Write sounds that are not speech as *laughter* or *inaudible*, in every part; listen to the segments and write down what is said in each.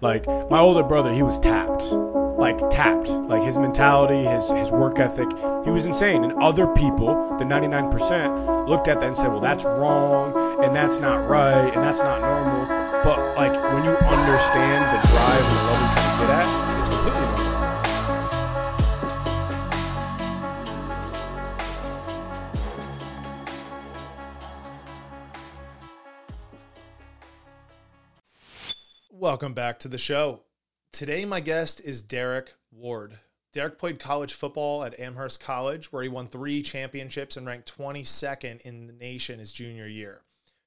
Like my older brother, he was tapped, like tapped. Like his mentality, his his work ethic, he was insane. And other people, the 99%, looked at that and said, "Well, that's wrong, and that's not right, and that's not normal." But like when you understand the drive and the love you're trying to get at, it's completely normal. Welcome back to the show. Today, my guest is Derek Ward. Derek played college football at Amherst College, where he won three championships and ranked 22nd in the nation his junior year.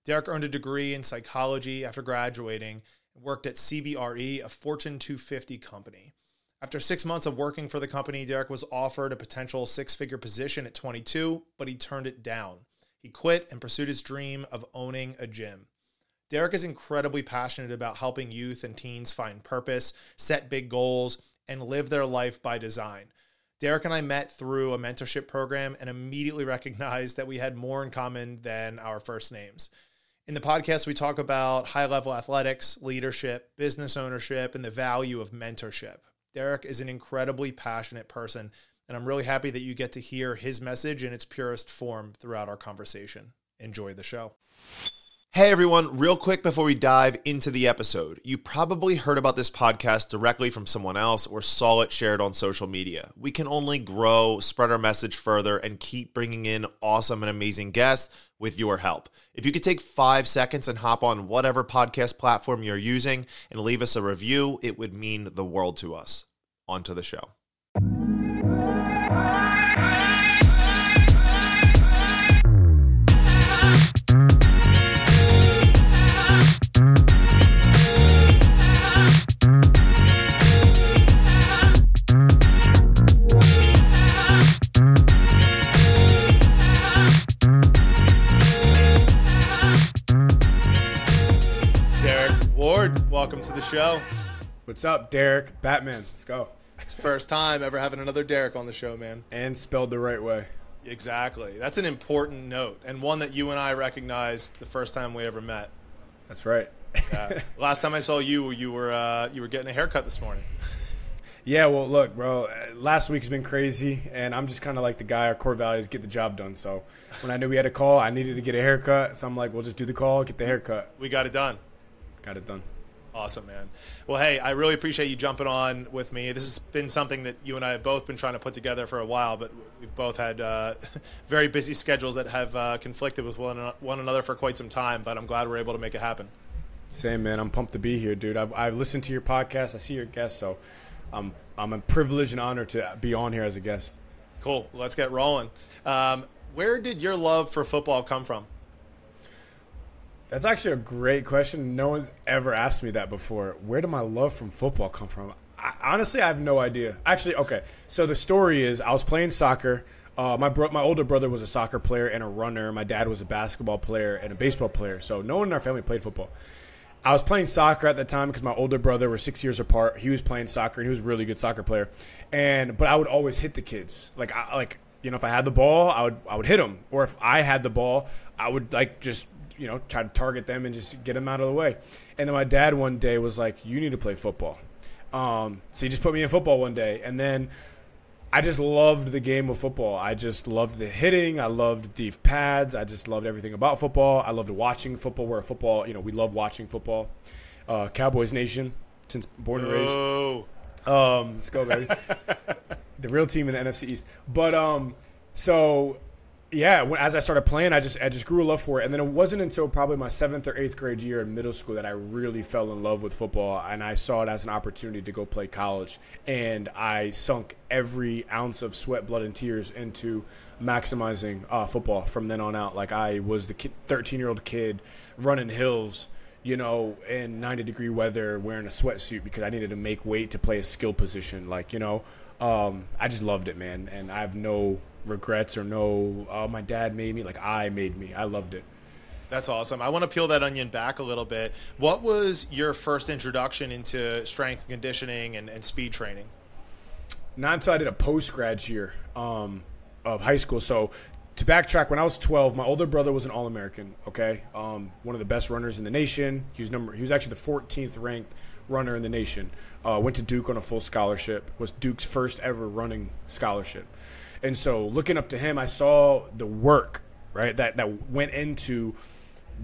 Derek earned a degree in psychology after graduating and worked at CBRE, a Fortune 250 company. After six months of working for the company, Derek was offered a potential six figure position at 22, but he turned it down. He quit and pursued his dream of owning a gym. Derek is incredibly passionate about helping youth and teens find purpose, set big goals, and live their life by design. Derek and I met through a mentorship program and immediately *laughs* recognized that we had more in common than our first names. In the podcast, we talk about high level athletics, leadership, business ownership, and the value of mentorship. Derek is an incredibly passionate person, and I'm really happy that you get to hear his message in its purest form throughout our conversation. Enjoy the show. Hey everyone, real quick before we dive into the episode. You probably heard about this podcast directly from someone else or saw it shared on social media. We can only grow, spread our message further, and keep bringing in awesome and amazing guests with your help. If you could take five seconds and hop on whatever podcast platform you're using and leave us a review, it would mean the world to us. On to the show. Welcome to the show. What's up, Derek? Batman. Let's go. It's the first time ever having another Derek on the show, man. And spelled the right way. Exactly. That's an important note, and one that you and I recognized the first time we ever met. That's right. Uh, *laughs* last time I saw you, you were uh, you were getting a haircut this morning. Yeah, well, look, bro. uh, Last week's been crazy, and I'm just kind of like the guy. Our core values get the job done. So when I knew we had a call, I needed to get a haircut. So I'm like, we'll just do the call, get the haircut. We got it done. Got it done. Awesome, man. Well, hey, I really appreciate you jumping on with me. This has been something that you and I have both been trying to put together for a while, but we've both had uh, *laughs* very busy schedules that have uh, conflicted with one, one another for quite some time. But I'm glad we're able to make it happen. Same, man. I'm pumped to be here, dude. I've, I've listened to your podcast. I see your guests, so I'm I'm a privilege and honor to be on here as a guest. Cool. Let's get rolling. Um, where did your love for football come from? That's actually a great question. No one's ever asked me that before. Where did my love from football come from? I, honestly, I have no idea. Actually, okay. So the story is, I was playing soccer. Uh, my bro- my older brother was a soccer player and a runner. My dad was a basketball player and a baseball player. So no one in our family played football. I was playing soccer at the time because my older brother was six years apart. He was playing soccer and he was a really good soccer player. And but I would always hit the kids. Like I like you know if I had the ball, I would I would hit them. Or if I had the ball, I would like just you know try to target them and just get them out of the way. And then my dad one day was like, "You need to play football." Um, so he just put me in football one day, and then I just loved the game of football. I just loved the hitting. I loved the pads. I just loved everything about football. I loved watching football. We're a football, you know, we love watching football. Uh, Cowboys Nation, since born and raised. Oh, Um, let's go, baby. *laughs* the real team in the NFC East. But um, so yeah, as I started playing, I just I just grew a love for it, and then it wasn't until probably my seventh or eighth grade year in middle school that I really fell in love with football, and I saw it as an opportunity to go play college, and I sunk every ounce of sweat, blood, and tears into maximizing uh, football from then on out. Like I was the thirteen year old kid running hills you know, in 90 degree weather wearing a sweatsuit because I needed to make weight to play a skill position. Like, you know, um, I just loved it, man. And I have no regrets or no, oh, my dad made me. Like, I made me. I loved it. that's awesome. I want to peel that onion back a little bit. What was your first introduction into strength and conditioning and, and speed training? Not until I did a post grad year um, of high school. So, to backtrack, when I was 12, my older brother was an All American. Okay, um, one of the best runners in the nation. He was number. He was actually the 14th ranked runner in the nation. Uh, went to Duke on a full scholarship. Was Duke's first ever running scholarship. And so, looking up to him, I saw the work right that that went into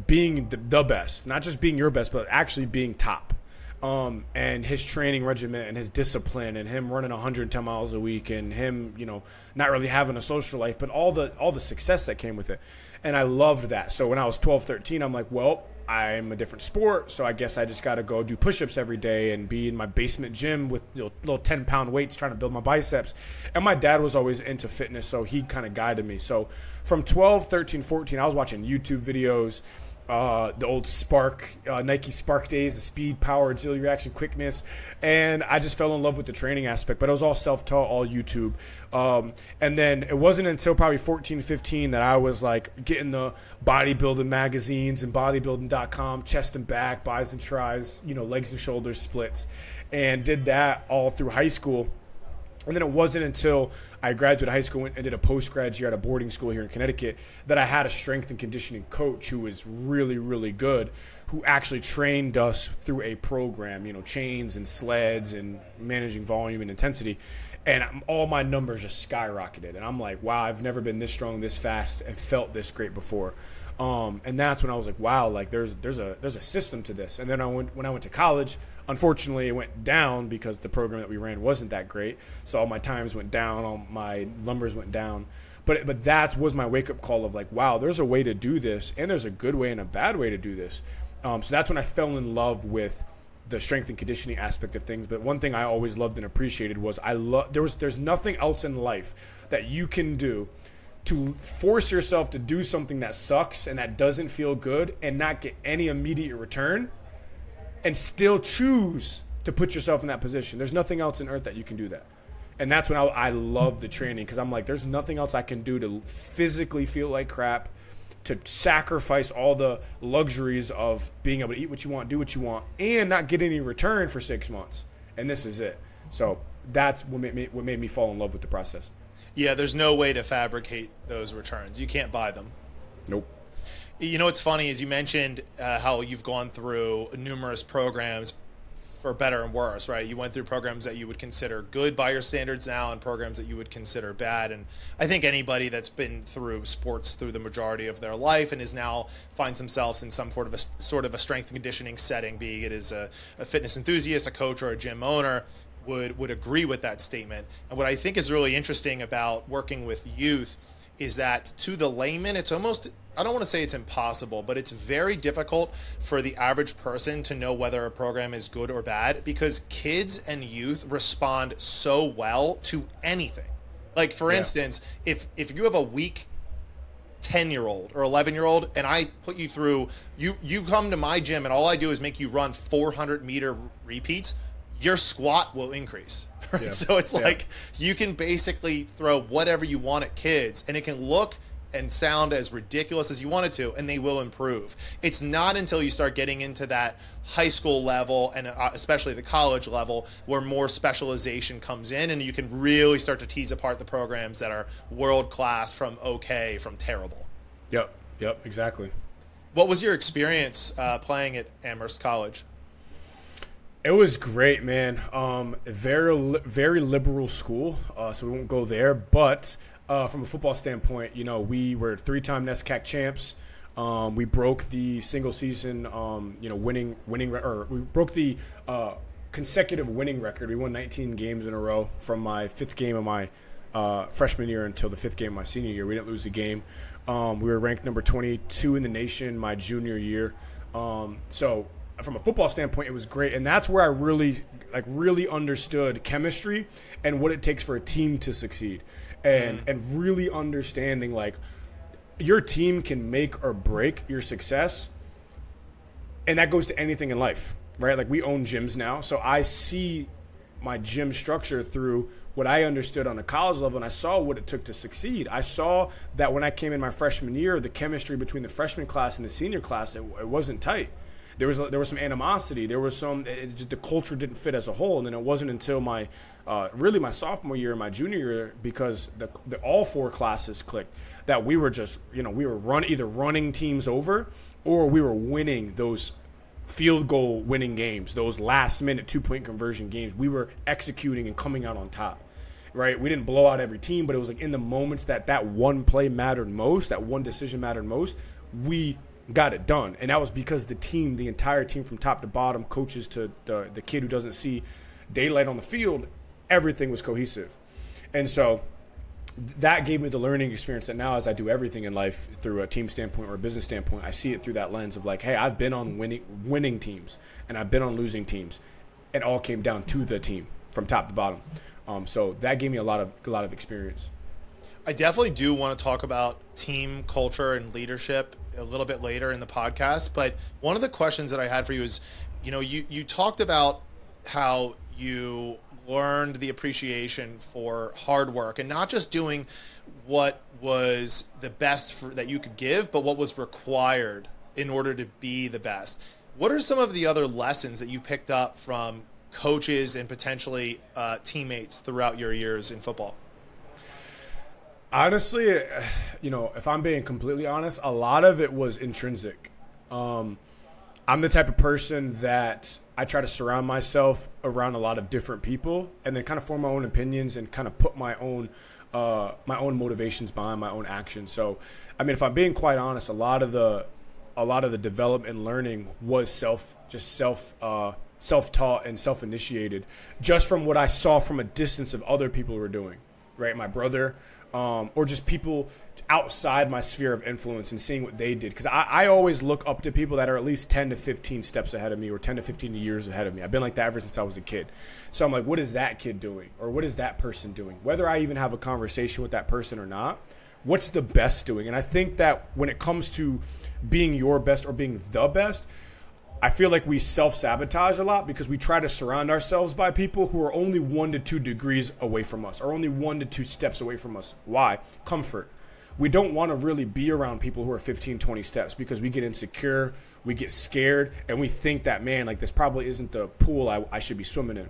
being the, the best, not just being your best, but actually being top. Um, and his training regimen and his discipline and him running 110 miles a week and him, you know, not really having a social life, but all the all the success that came with it. And I loved that. So when I was 12, 13, I'm like, well, I'm a different sport, so I guess I just got to go do push-ups every day and be in my basement gym with you know, little 10-pound weights trying to build my biceps. And my dad was always into fitness, so he kind of guided me. So from 12, 13, 14, I was watching YouTube videos – uh, the old SPARQ, uh, Nike SPARQ days, the speed, power, agility, reaction, quickness, and I just fell in love with the training aspect. But it was all self-taught, all YouTube. Um, and then it wasn't until probably 14, 15 that I was like getting the bodybuilding magazines and bodybuilding.com, chest and back, bis and tris, you know, legs and shoulders splits, and did that all through high school. And then it wasn't until I graduated high school and did a post grad year at a boarding school here in Connecticut that I had a strength and conditioning coach who was really, really good, who actually trained us through a program, you know, chains and sleds and managing volume and intensity. And all my numbers just skyrocketed. And I'm like, wow, I've never been this strong, this fast, and felt this great before. Um, and that's when I was like, wow, like there's there's a there's a system to this. And then I went when I went to college, unfortunately, it went down because the program that we ran wasn't that great. So all my times went down, all my numbers went down. But but that was my wake up call of like, wow, there's a way to do this, and there's a good way and a bad way to do this. Um, so that's when I fell in love with the strength and conditioning aspect of things. But one thing I always loved and appreciated was I love there was there's nothing else in life that you can do to force yourself to do something that sucks and that doesn't feel good and not get any immediate return and still choose to put yourself in that position. There's nothing else in earth that you can do that. And that's when I, I love the training because I'm like, there's nothing else I can do to physically feel like crap, to sacrifice all the luxuries of being able to eat what you want, do what you want, and not get any return for six months. And this is it. So that's what made me, what made me fall in love with the process. Yeah, there's no way to fabricate those returns. You can't buy them. Nope. You know what's funny is you mentioned uh, how you've gone through numerous programs for better and worse, right? You went through programs that you would consider good by your standards now and programs that you would consider bad. And I think anybody that's been through sports through the majority of their life and is now finds themselves in some sort of a sort of a strength and conditioning setting, being it as a, a fitness enthusiast, a coach, or a gym owner, would would agree with that statement. And what I think is really interesting about working with youth is that to the layman, it's almost I don't want to say it's impossible, but it's very difficult for the average person to know whether a program is good or bad because kids and youth respond so well to anything. Like for yeah. instance, if if you have a weak 10 year old or 11 year old and i put you through you you come to my gym and all i do is make you run 400 meter repeats your squat will increase. *laughs* Right? Yeah. So it's yeah. like you can basically throw whatever you want at kids and it can look and sound as ridiculous as you want it to and they will improve. It's not until you start getting into that high school level and uh, especially the college level where more specialization comes in and you can really start to tease apart the programs that are world class from okay from terrible. Yep. Yep, exactly. What was your experience uh, playing at Amherst College? It was great, man. Um, very very liberal school, uh, so we won't go there. But uh, from a football standpoint, you know, we were three-time NESCAC champs. Um, we broke the single season, um, you know, winning winning or we broke the uh, consecutive winning record. We won 19 games in a row from my fifth game of my uh, freshman year until the fifth game of my senior year. We didn't lose a game. Um, we were ranked number 22 in the nation my junior year. Um, so from a football standpoint, it was great, and that's where I really like really understood chemistry and what it takes for a team to succeed, and mm. and really understanding like your team can make or break your success, and that goes to anything in life, right? Like we own gyms now, so I see my gym structure through what I understood on a college level, and I saw what it took to succeed. I saw that when I came in my freshman year, the chemistry between the freshman class and the senior class it, it wasn't tight there was there was some animosity. There was some just, the culture didn't fit as a whole. And then it wasn't until my uh, really my sophomore year and my junior year because the, the all four classes clicked that we were just you know we were run either running teams over or we were winning those field goal winning games, those last minute two point conversion games, we were executing and coming out on top. Right? We didn't blow out every team, but it was like in the moments that that one play mattered most, that one decision mattered most, we got it done. And that was because the team, the entire team from top to bottom, coaches to the, the kid who doesn't see daylight on the field, everything was cohesive. And so that gave me the learning experience that now as I do everything in life through a team standpoint or a business standpoint, I see it through that lens of like, hey, I've been on winning winning teams and I've been on losing teams. It all came down to the team from top to bottom. Um, so that gave me a lot of a lot of experience. I definitely do want to talk about team culture and leadership a little bit later in the podcast. But one of the questions that I had for you is, you know, you you talked about how you learned the appreciation for hard work and not just doing what was the best for, that you could give, but what was required in order to be the best. What are some of the other lessons that you picked up from coaches and potentially uh, teammates throughout your years in football? Honestly, *sighs* you know, if I'm being completely honest, a lot of it was intrinsic. Um, I'm the type of person that I try to surround myself around a lot of different people, and then kind of form my own opinions and kind of put my own uh, my own motivations behind my own actions. So, I mean, if I'm being quite honest, a lot of the a lot of the development learning was self just self uh, self taught and self initiated, just from what I saw from a distance of other people were doing. Right, my brother, um, or just people outside my sphere of influence and seeing what they did. Because I, I always look up to people that are at least 10 to 15 steps ahead of me or 10 to 15 years ahead of me. I've been like that ever since I was a kid. So I'm like, what is that kid doing? Or what is that person doing? Whether I even have a conversation with that person or not, what's the best doing? And I think that when it comes to being your best or being the best, I feel like we self sabotage a lot because we try to surround ourselves by people who are only one to two degrees away from us or only one to two steps away from us. Why? Comfort we don't want to really be around people who are 15, 20 steps because we get insecure, we get scared, and we think that, man, like this probably isn't the pool I, I should be swimming in.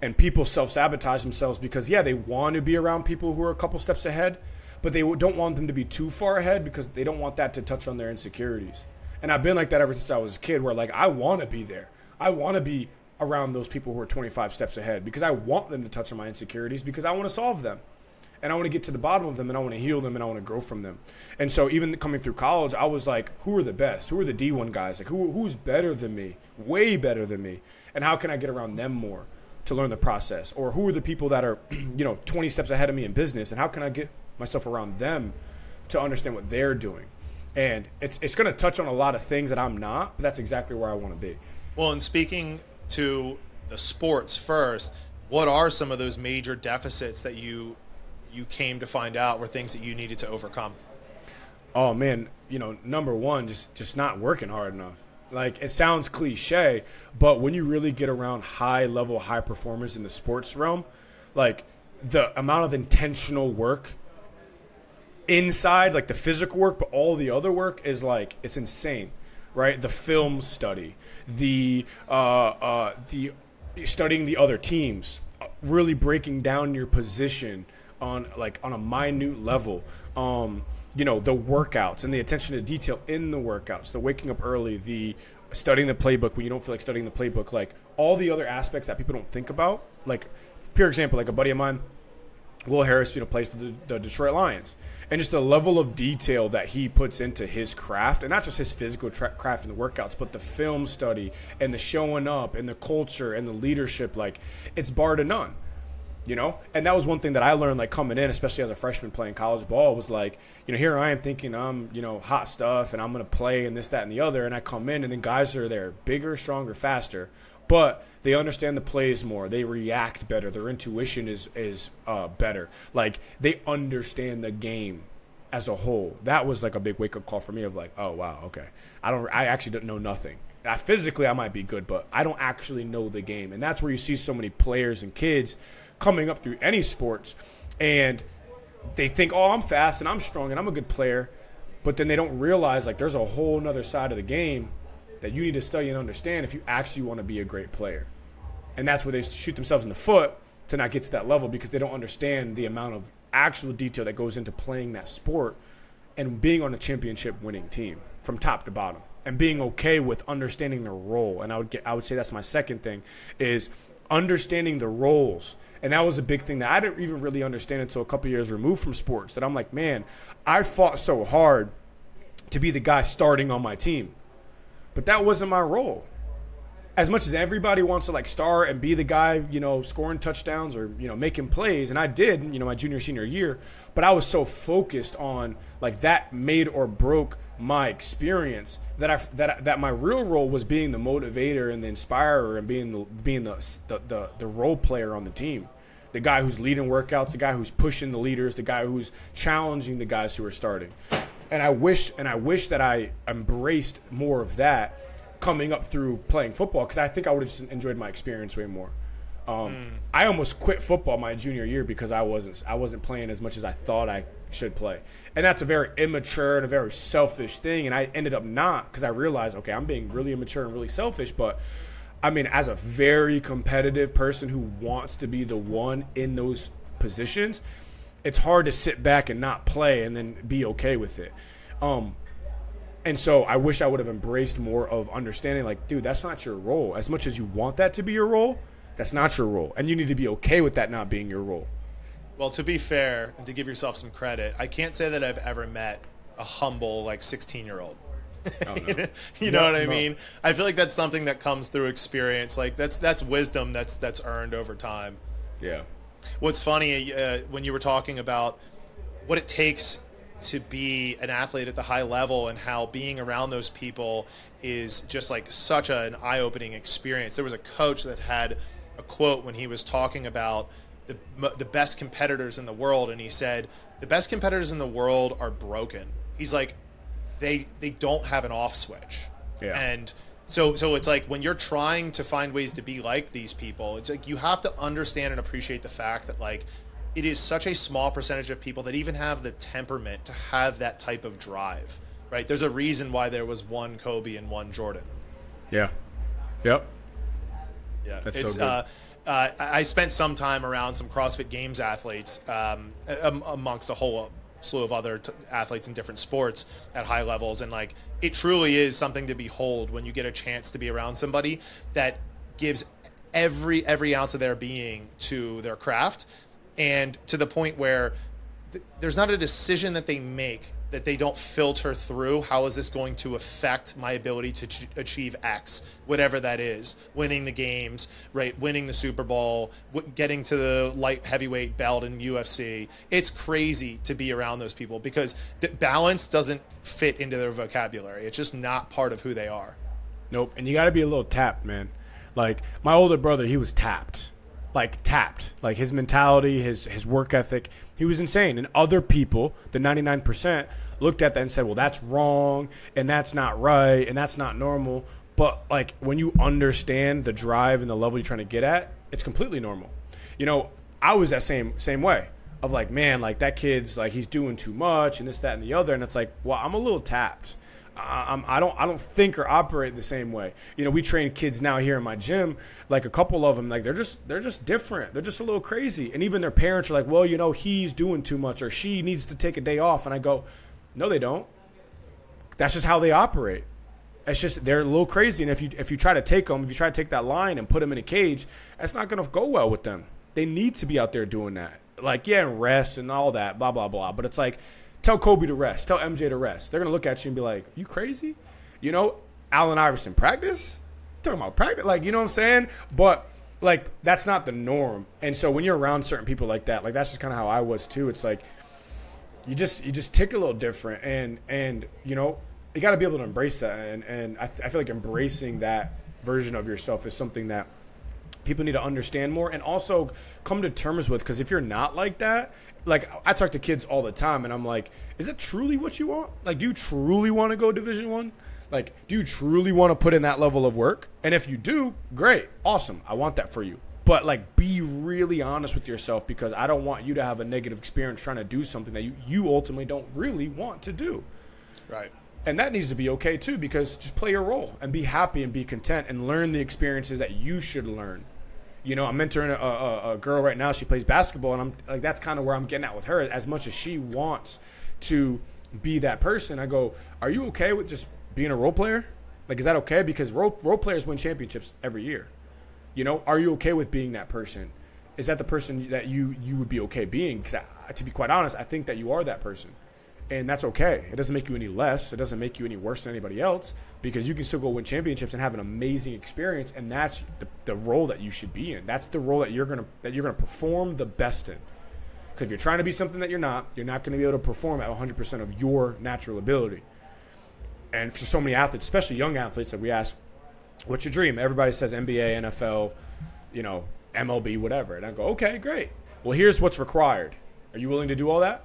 And people self sabotage themselves because, yeah, they want to be around people who are a couple steps ahead, but they don't want them to be too far ahead because they don't want that to touch on their insecurities. And I've been like that ever since I was a kid, where like I want to be there. I want to be around those people who are 25 steps ahead because I want them to touch on my insecurities because I want to solve them and I want to get to the bottom of them and I want to heal them and I want to grow from them. And so even coming through college, I was like, who are the best? Who are the D1 guys? Like who who's better than me? Way better than me. And how can I get around them more to learn the process? Or who are the people that are, *clears throat* you know, 20 steps ahead of me in business and how can I get myself around them to understand what they're doing? And it's it's going to touch on a lot of things that I'm not, but that's exactly where I want to be. Well, and speaking to the sports first, what are some of those major deficits that you you came to find out were things that you needed to overcome? Oh man, you know, number one, just just not working hard enough. Like it sounds cliche, but when you really get around high level, high performers in the sports realm, like the amount of intentional work inside, like the physical work, but all the other work is like it's insane, right? The film study, the uh, uh, the studying the other teams, really breaking down your position on like on a minute level. Um, you know the workouts and the attention to detail in the workouts, the waking up early, the studying the playbook when you don't feel like studying the playbook, like all the other aspects that people don't think about. Like, pure example, like a buddy of mine, Will Harris, you know, plays for the, the Detroit Lions, and just the level of detail that he puts into his craft, and not just his physical tra- craft in the workouts, but the film study and the showing up and the culture and the leadership, like it's bar to none you know? And that was one thing that i learned like coming in especially as a freshman playing college ball was like you know here i am thinking i'm you know hot stuff and i'm going to play and this that and the other and i come in and then guys are there bigger stronger faster. But they understand the plays more. They react better. Their intuition is is uh, better. Like they understand the game as a whole. That was like a big wake-up call for me of like oh wow okay. I don't i actually don't know nothing. I, physically i might be good but i don't actually know the game. And that's where you see so many players and kids coming up through any sports, and they think, oh, I'm fast and I'm strong and I'm a good player, but then they don't realize like there's a whole other side of the game that you need to study and understand if you actually want to be a great player. And that's where they shoot themselves in the foot to not get to that level because they don't understand the amount of actual detail that goes into playing that sport and being on a championship winning team from top to bottom. and being okay with understanding the role. And I would get, I would say that's my second thing is understanding the roles. And that was a big thing that I didn't even really understand until a couple years removed from sports. That I'm like, man, I fought so hard to be the guy starting on my team, but that wasn't my role as much as everybody wants to like star and be the guy, you know, scoring touchdowns or you know making plays, and I did, you know, my junior senior year, but I was so focused on like that made or broke my experience that I that that my real role was being the motivator and the inspirer and being the being the the, the, the role player on the team. The guy who's leading workouts, the guy who's pushing the leaders, the guy who's challenging the guys who are starting. And I wish and I wish that I embraced more of that coming up through playing football because I think I would have just enjoyed my experience way more. Um, mm. I almost quit football my junior year because I wasn't I wasn't playing as much as I thought I should play, and that's a very immature and a very selfish thing. And I ended up not because I realized okay I'm being really immature and really selfish, but I mean as a very competitive person who wants to be the one in those positions, it's hard to sit back and not play and then be okay with it. Um, and so I wish I would have embraced more of understanding, like, dude, that's not your role. As much as you want that to be your role, that's not your role. And you need to be okay with that not being your role. Well, to be fair and to give yourself some credit, I can't say that I've ever met a humble, like, 16 year old. *laughs* Oh, no. *laughs* you know what I no. mean? I feel like that's something that comes through experience. Like that's that's wisdom that's that's earned over time. Yeah. What's funny uh, when you were talking about what it takes to be an athlete at the high level and how being around those people is just like such a, an eye-opening experience. There was a coach that had a quote when he was talking about the the best competitors in the world and he said the best competitors in the world are broken. He's like they they don't have an off switch. Yeah. And so so it's like when you're trying to find ways to be like these people, it's like you have to understand and appreciate the fact that like it is such a small percentage of people that even have the temperament to have that type of drive, right? There's a reason why there was one Kobe and one Jordan. Yeah. Yep. Yeah. That's it's, so good. Uh, uh, I spent some time around some CrossFit Games athletes, um, amongst a whole slew of other t- athletes in different sports at high levels, and like it truly is something to behold when you get a chance to be around somebody that gives every every ounce of their being to their craft and to the point where th- there's not a decision that they make that they don't filter through how is this going to affect my ability to ch- achieve x whatever that is. Winning the games right winning the super bowl w- getting to the light heavyweight belt in ufc it's crazy to be around those people because the balance doesn't fit into their vocabulary. It's just not part of who they are. Nope and you got to be a little tapped man. Like my older brother he was tapped. Like tapped. Like his mentality, his his work ethic, he was insane. And other people, the 99%, looked at that and said, "Well, that's wrong and that's not right and that's not normal." But like when you understand the drive and the level you're trying to get at, it's completely normal. You know, I was that same same way of like, man, like that kid's like he's doing too much and this, that, and the other, and it's like, well, I'm a little tapped. I'm, I don't I don't think or operate the same way. You know, we train kids now here in my gym. Like a couple of them, like they're just they're just different. They're just a little crazy. And even their parents are like, well, you know, he's doing too much or she needs to take a day off. And I go, no, they don't. That's just how they operate. It's just they're a little crazy. And if you if you try to take them, if you try to take that line and put them in a cage, that's not going to go well with them. They need to be out there doing that. Like yeah, and rest and all that, blah blah blah. But it's like Tell Kobe to rest. Tell MJ to rest. They're gonna look at you and be like, "You crazy?" You know, Allen Iverson practice. Talking about practice, like you know what I'm saying? But like that's not the norm. And so when you're around certain people like that, like that's just kind of how I was too. It's like you just you just tick a little different, and and you know you got to be able to embrace that. And and I, th- I feel like embracing that version of yourself is something that people need to understand more and also come to terms with because if you're not like that like I talk to kids all the time, and I'm like, is that truly what you want? Like, do you truly want to go Division One? Like, do you truly want to put in that level of work? And if you do, great, awesome. I want that for you. But like, be really honest with yourself because I don't want you to have a negative experience trying to do something that you, you ultimately don't really want to do. Right. And that needs to be okay too because just play your role and be happy and be content and learn the experiences that you should learn you know, I'm mentoring a, a, a, girl right now. She plays basketball, and I'm like, that's kind of where I'm getting at with her. As much as she wants to be that person, I go, are you okay with just being a role player? Like, is that okay? Because role role players win championships every year. You know, are you okay with being that person? Is that the person that you you would be okay being? Because to be quite honest, I think that you are that person, and that's okay. It doesn't make you any less. It doesn't make you any worse than anybody else because you can still go win championships and have an amazing experience, and that's the, the role that you should be in. That's the role that you're gonna that you're gonna perform the best in. Because if you're trying to be something that you're not, you're not going to be able to perform at 100% of your natural ability. And for so many athletes, especially young athletes, that we ask, "What's your dream?" Everybody says NBA, NFL, you know, MLB, whatever. And I go, "Okay, great. Well, here's what's required. Are you willing to do all that?"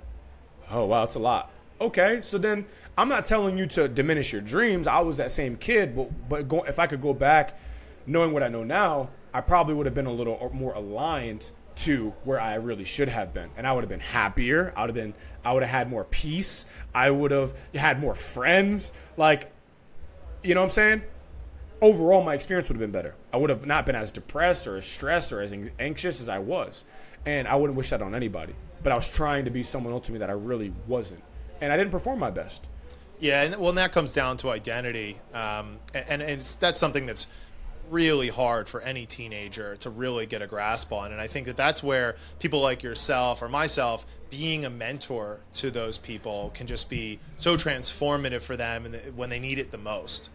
Oh, wow, it's a lot. Okay, so then I'm not telling you to diminish your dreams. I was that same kid, but but go, if I could go back, knowing what I know now, I probably would have been a little uh, more aligned to where I really should have been. And I would have been happier. I would have been I would have had more peace. I would have had more friends. Like you know what I'm saying? Overall my experience would have been better. I would have not been as depressed or as stressed or as anxious as I was. And I wouldn't wish that on anybody. But I was trying to be someone ultimately that I really wasn't. And I didn't perform my best. Yeah, and well, and that comes down to identity, um, and, and it's that's something that's really hard for any teenager to really get a grasp on. And I think that that's where people like yourself or myself being a mentor to those people can just be so transformative for them when they need it the most.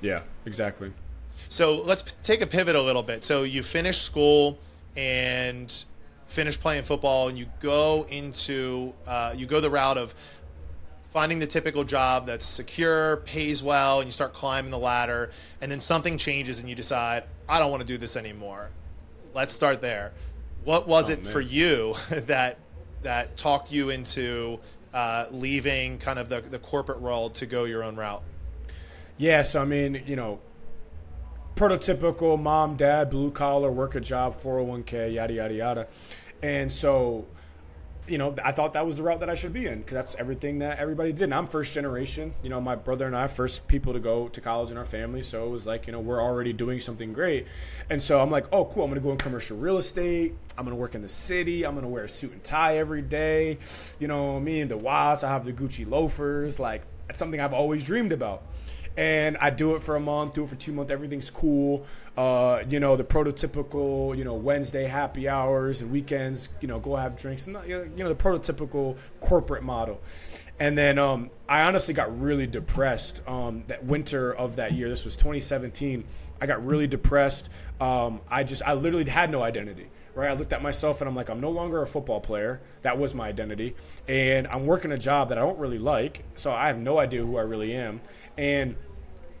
Yeah, exactly. So let's take a pivot a little bit. So you finish school and finish playing football, and you go into uh, you go the route of finding the typical job that's secure, pays well, and you start climbing the ladder, and then something changes and you decide, I don't want to do this anymore. Let's start there. What was oh, it man. for you *laughs* that that talked you into uh, leaving kind of the, the corporate world to go your own route? Yeah, so I mean, you know, prototypical mom, dad, blue collar, work a job, 401k, yada, yada, yada. And so you know, I thought that was the route that I should be in because that's everything that everybody did. And I'm first generation. You know, my brother and I first people to go to college in our family, so it was like, you know, we're already doing something great. And so I'm like, oh, cool. I'm gonna go in commercial real estate. I'm gonna work in the city. I'm gonna wear a suit and tie every day. You know, me and the watch. I have the Gucci loafers. Like, that's something I've always dreamed about and I do it for a month, do it for two months. Everything's cool. Uh, you know, the prototypical, you know, Wednesday happy hours and weekends, you know, go have drinks, and you know, the prototypical corporate model. And then um, I honestly got really depressed um, that winter of that year. This was 2017. I got really depressed. Um, I just, I literally had no identity. Right, I looked at myself and I'm like, I'm no longer a football player. That was my identity, and I'm working a job that I don't really like. So I have no idea who I really am. And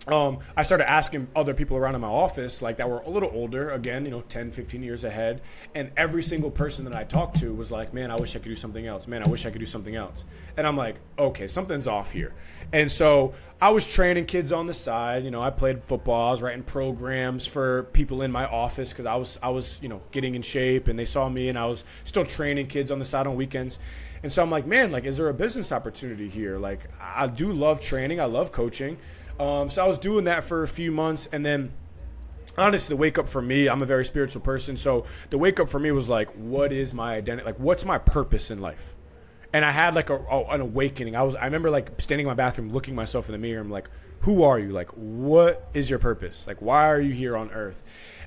um, I started asking other people around in my office, like that were a little older, again, you know, 10, 15 years ahead. And every single person that I talked to was like, man, I wish I could do something else. Man, I wish I could do something else. And I'm like, okay, something's off here. And so I was training kids on the side. You know, I played football. I was writing programs for people in my office because I was, I was, you know, getting in shape and they saw me and I was still training kids on the side on weekends. And so I'm like, man, like, is there a business opportunity here? Like, I do love training. I love coaching um, so I was doing that for a few months, and then honestly, the wake up for me, I'm a very spiritual person. So the wake up for me was like, what is my identity? Like, what's my purpose in life? And I had like a, a, an awakening. I was I remember like standing in my bathroom, looking myself in the mirror. I'm like, who are you? Like, what is your purpose? Like, why are you here on earth?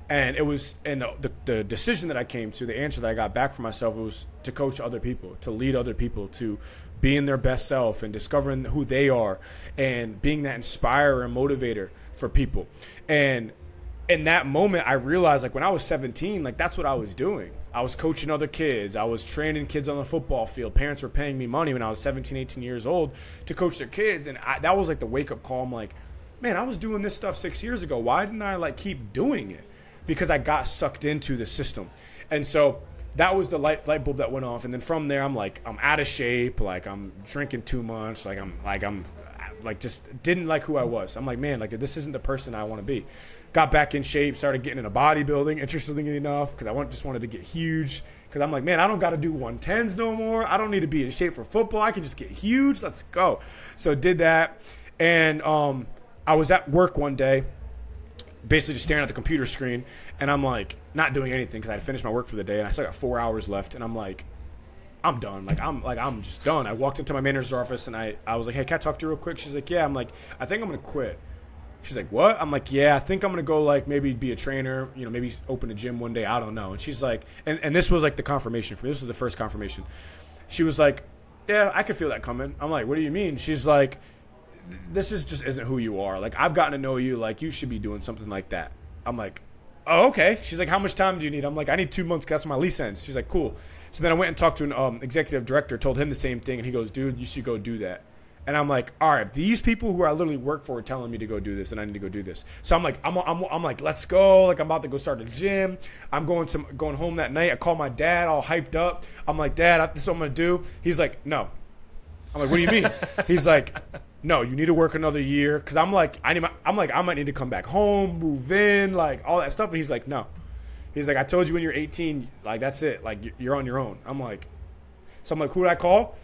And it was, and the, the, the decision that I came to, the answer that I got back for myself was to coach other people, to lead other people, to being their best self and discovering who they are and being that inspirer and motivator for people. And in that moment, I realized like when I was 17, like that's what I was doing. I was coaching other kids. I was training kids on the football field. Parents were paying me money when I was 17, 18 years old to coach their kids. And I, that was like the wake up call. I'm like, man, I was doing this stuff six years ago. Why didn't I like keep doing it? Because I got sucked into the system. And so that was the light light bulb that went off. And then from there i'm like i'm out of shape. Like i'm drinking too much. Like i'm like i'm like just didn't like who i was. I'm like man like this isn't the person i want to be. Got back in shape started getting into bodybuilding interestingly enough because i want, just wanted to get huge. Because i'm like man i don't got to do 110s no more. I don't need to be in shape for football. I can just get huge. Let's go. So did that. And um, i was at work one day basically just staring at the computer screen and i'm like not doing anything because I had finished my work for the day and I still got four hours left. And I'm like, I'm done. Like I'm like I'm just done. I walked into my manager's office and I, I was like, hey, can I talk to you real quick? She's like, yeah. I'm like, I think I'm gonna quit. She's like, what? I'm like, yeah, I think I'm gonna go like maybe be a trainer, you know, maybe open a gym one day. I don't know. And she's like, and, and this was like the confirmation for me. This was the first confirmation. She was like, yeah, I could feel that coming. I'm like, what do you mean? She's like, this is just isn't who you are. Like I've gotten to know you. Like you should be doing something like that. I'm like, oh okay. She's like, how much time do you need? I'm like, I need two months. 'cause That's my lease ends. She's like, cool. So then I went and talked to an um, executive director, told him the same thing, and he goes, dude, you should go do that. And I'm like, all right, these people who I literally work for are telling me to go do this, and I need to go do this. So I'm like, I'm, I'm, I'm like, let's go. Like I'm about to go start a gym. I'm going to going home that night. I call my dad, all hyped up. I'm like, Dad, this is what I'm gonna do. He's like, no. I'm like, what do you mean? *laughs* He's like, no, you need to work another year. Cause I'm like, I need, my, I'm like, I might need to come back home, move in, like all that stuff. And he's like, no. He's like, I told you when you're 18, like that's it, like you- you're on your own. I'm like, so I'm like, who do I call?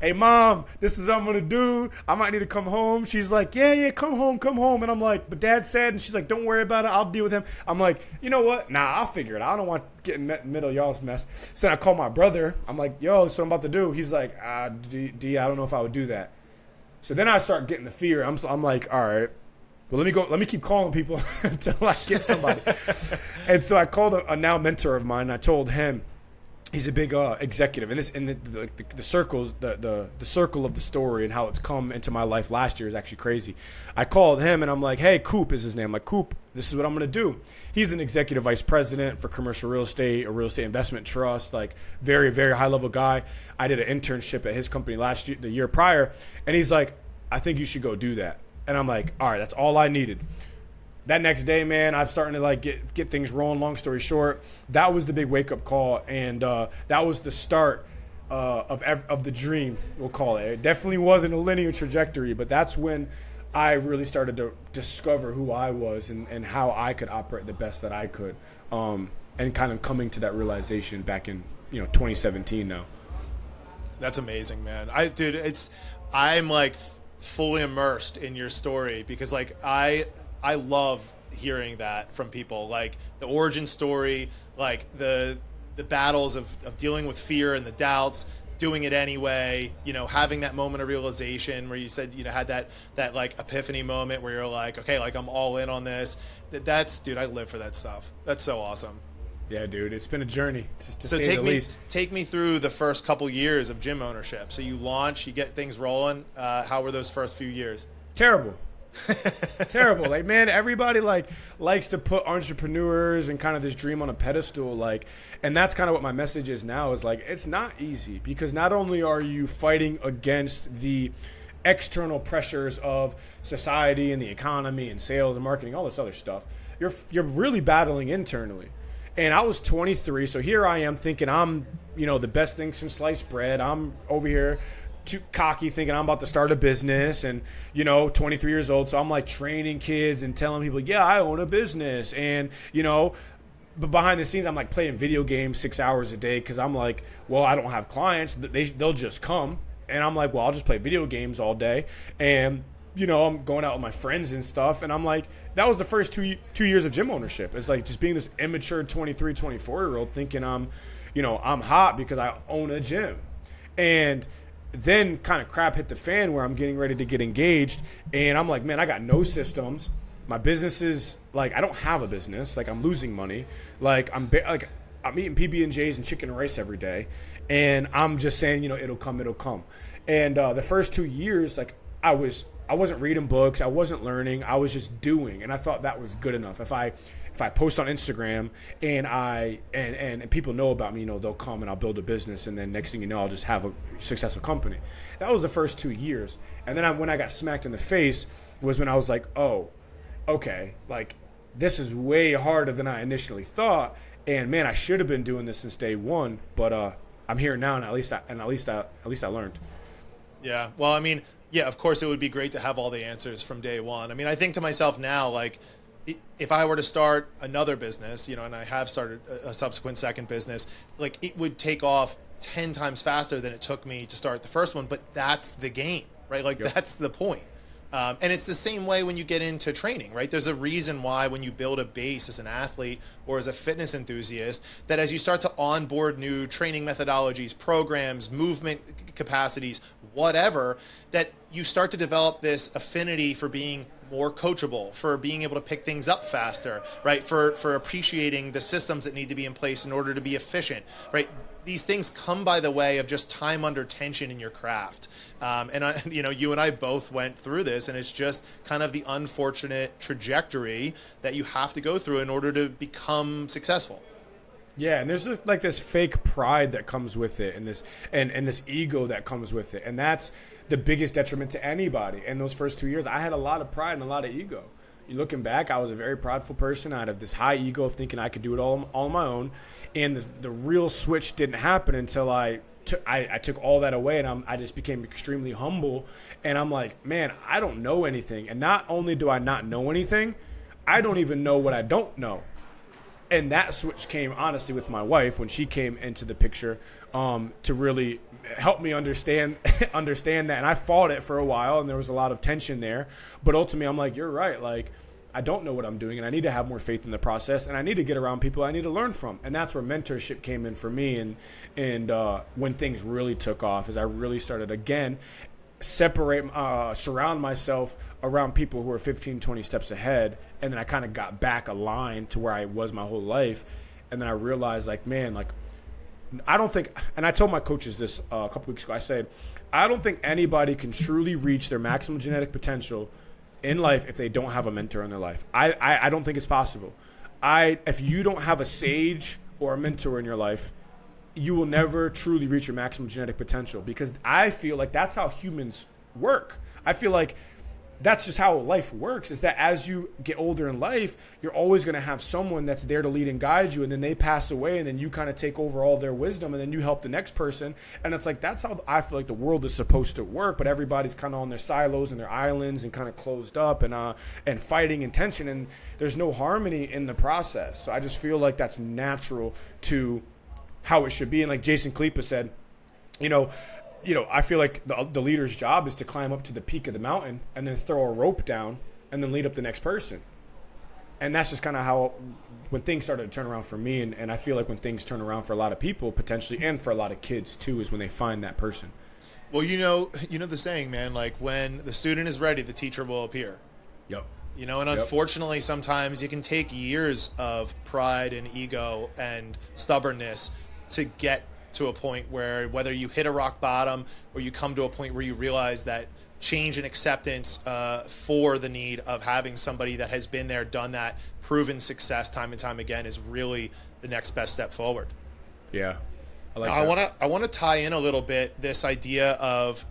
Hey mom, this is what I'm gonna do. I might need to come home. She's like, yeah, yeah, come home, come home. And I'm like, but dad said, and she's like, don't worry about it. I'll deal with him. I'm like, you know what? Nah, I'll figure it. out. I don't want to get in the middle of y'all's mess. So I call my brother. I'm like, yo, so I'm about to do. He's like, ah, D, D, I don't know if I would do that. So then I start getting the fear. I'm, I'm like, all right, well, let me go. Let me keep calling people *laughs* until I get somebody. *laughs* and so I called a, a now mentor of mine. And I told him he's a big uh, executive, and this and the, the, the, circles, the, the the circle of the story and how it's come into my life last year is actually crazy. I called him and I'm like, hey, Coop is his name. I'm like, Coop, this is what I'm gonna do. He's an executive vice president for commercial real estate, a real estate investment trust, like very very high level guy. I did an internship at his company last year, the year prior, and he's like, I think you should go do that. And I'm like, all right, that's all I needed that next day, man, I'm starting to like get get things rolling. Long story short, that was the big wake up call, and uh, that was the start uh, of ev- of the dream. We'll call it. It definitely wasn't a linear trajectory, but that's when I really started to discover who I was and, and how I could operate the best that I could, um, and kind of coming to that realization back in you know 2017 now. That's amazing, man. I dude, it's I'm like fully immersed in your story because like I I love hearing that from people like the origin story, like the the battles of, of dealing with fear and the doubts, doing it anyway, you know, having that moment of realization where you said, you know, had that that like epiphany moment where you're like, okay, like I'm all in on this. That that's dude, I live for that stuff. That's so awesome. Yeah, dude, it's been a journey. To, to So take me least. take me through the first couple years of gym ownership. So you launch, you get things rolling. Uh, how were those first few years? terrible *laughs* terrible like man everybody like likes to put entrepreneurs and kind of this dream on a pedestal like and that's kind of what my message is now is like it's not easy because not only are you fighting against the external pressures of society and the economy and sales and marketing all this other stuff you're you're really battling internally and I was 23, so here I am thinking I'm, you know, the best thing since sliced bread. I'm over here too cocky thinking I'm about to start a business and, you know, 23 years old. So I'm like training kids and telling people, yeah, I own a business. And, you know, but behind the scenes, I'm like playing video games six hours a day because I'm like, well, I don't have clients. They, they'll just come. And I'm like, well, I'll just play video games all day. And, you know, I'm going out with my friends and stuff. And I'm like, that was the first two two years of gym ownership. It's like just being this immature 23, 24 year old thinking I'm, you know, I'm hot because I own a gym. And then kind of crap hit the fan where I'm getting ready to get engaged. And I'm like, man, I got no systems. My business is like, I don't have a business. Like, I'm losing money. Like, I'm ba- like, I'm eating PB and J's and chicken and rice every day, and I'm just saying, you know, it'll come, it'll come. And uh, the first two years, like, I was I wasn't reading books, I wasn't learning, I was just doing, and I thought that was good enough. If I if I post on Instagram and I and, and and people know about me, you know, they'll come and I'll build a business, and then next thing you know, I'll just have a successful company. That was the first two years, and then I, when I got smacked in the face was when I was like, oh, okay, like this is way harder than I initially thought, and man, I should have been doing this since day one, but uh, I'm here now, and at least I and at least I at least I learned. Yeah. Well, I mean, yeah, of course it would be great to have all the answers from day one. I mean, I think to myself now, like, if I were to start another business, you know, and I have started a, subsequent second business, like, it would take off 10 times faster than it took me to start the first one. But that's the game, right? Like, Yep. that's the point. Um, and it's the same way when you get into training, right? There's a reason why when you build a base as an athlete or as a fitness enthusiast, that as you start to onboard new training methodologies, programs, movement capacities, whatever, that you start to develop this affinity for being more coachable, for being able to pick things up faster, right? For for appreciating the systems that need to be in place in order to be efficient, right? These things come by the way of just time under tension in your craft, um, and I, *laughs* you know, you and I both went through this, and it's just kind of the unfortunate trajectory that you have to go through in order to become successful. Yeah, and there's just like this fake pride that comes with it, and this and and this ego that comes with it, and that's the biggest detriment to anybody. In those first two years, I had a lot of pride and a lot of ego. Looking back, I was a very prideful person. I had this high ego of thinking I could do it all, all on my own, and the, the real switch didn't happen until I took I, I took all that away, and I'm, I just became extremely humble. And I'm like, man, I don't know anything, and not only do I not know anything, I don't even know what I don't know and that switch came honestly with my wife when she came into the picture um, to really help me understand *laughs* understand that. And I fought it for a while, and there was a lot of tension there. But ultimately, I'm like, you're right. Like, I don't know what I'm doing, and I need to have more faith in the process, and I need to get around people I need to learn from. And that's where mentorship came in for me. And and uh, when things really took off, as I really started again separate uh, surround myself around people who are 15 20 steps ahead and then i kind of got back aligned to where i was my whole life and then i realized like man like i don't think and i told my coaches this uh, a couple weeks ago i said i don't think anybody can truly reach their maximum genetic potential in life if they don't have a mentor in their life. I i, I don't think it's possible. I if you don't have a sage or a mentor in your life you will never truly reach your maximum genetic potential because I feel like that's how humans work. I feel like that's just how life works is that as you get older in life, you're always going to have someone that's there to lead and guide you and then they pass away and then you kind of take over all their wisdom and then you help the next person and it's like that's how I feel like the world is supposed to work, but everybody's kind of on their silos and their islands and kind of closed up and uh and fighting and tension and there's no harmony in the process. So I just feel like that's natural to how it should be. And like Jason Khalipa said, you know, you know, I feel like the, the leader's job is to climb up to the peak of the mountain and then throw a rope down and then lead up the next person. And that's just kind of how when things started to turn around for me, and, and I feel like when things turn around for a lot of people potentially, and for a lot of kids too, is when they find that person. Well, you know, you know the saying, man. Like when the student is ready, the teacher will appear. Yep. You know, and yep. unfortunately, sometimes it can take years of pride and ego and stubbornness to get to a point where whether you hit a rock bottom or you come to a point where you realize that change and acceptance uh, for the need of having somebody that has been there, done that, proven success time and time again is really the next best step forward. Yeah, I like. I want to I want to tie in a little bit this idea of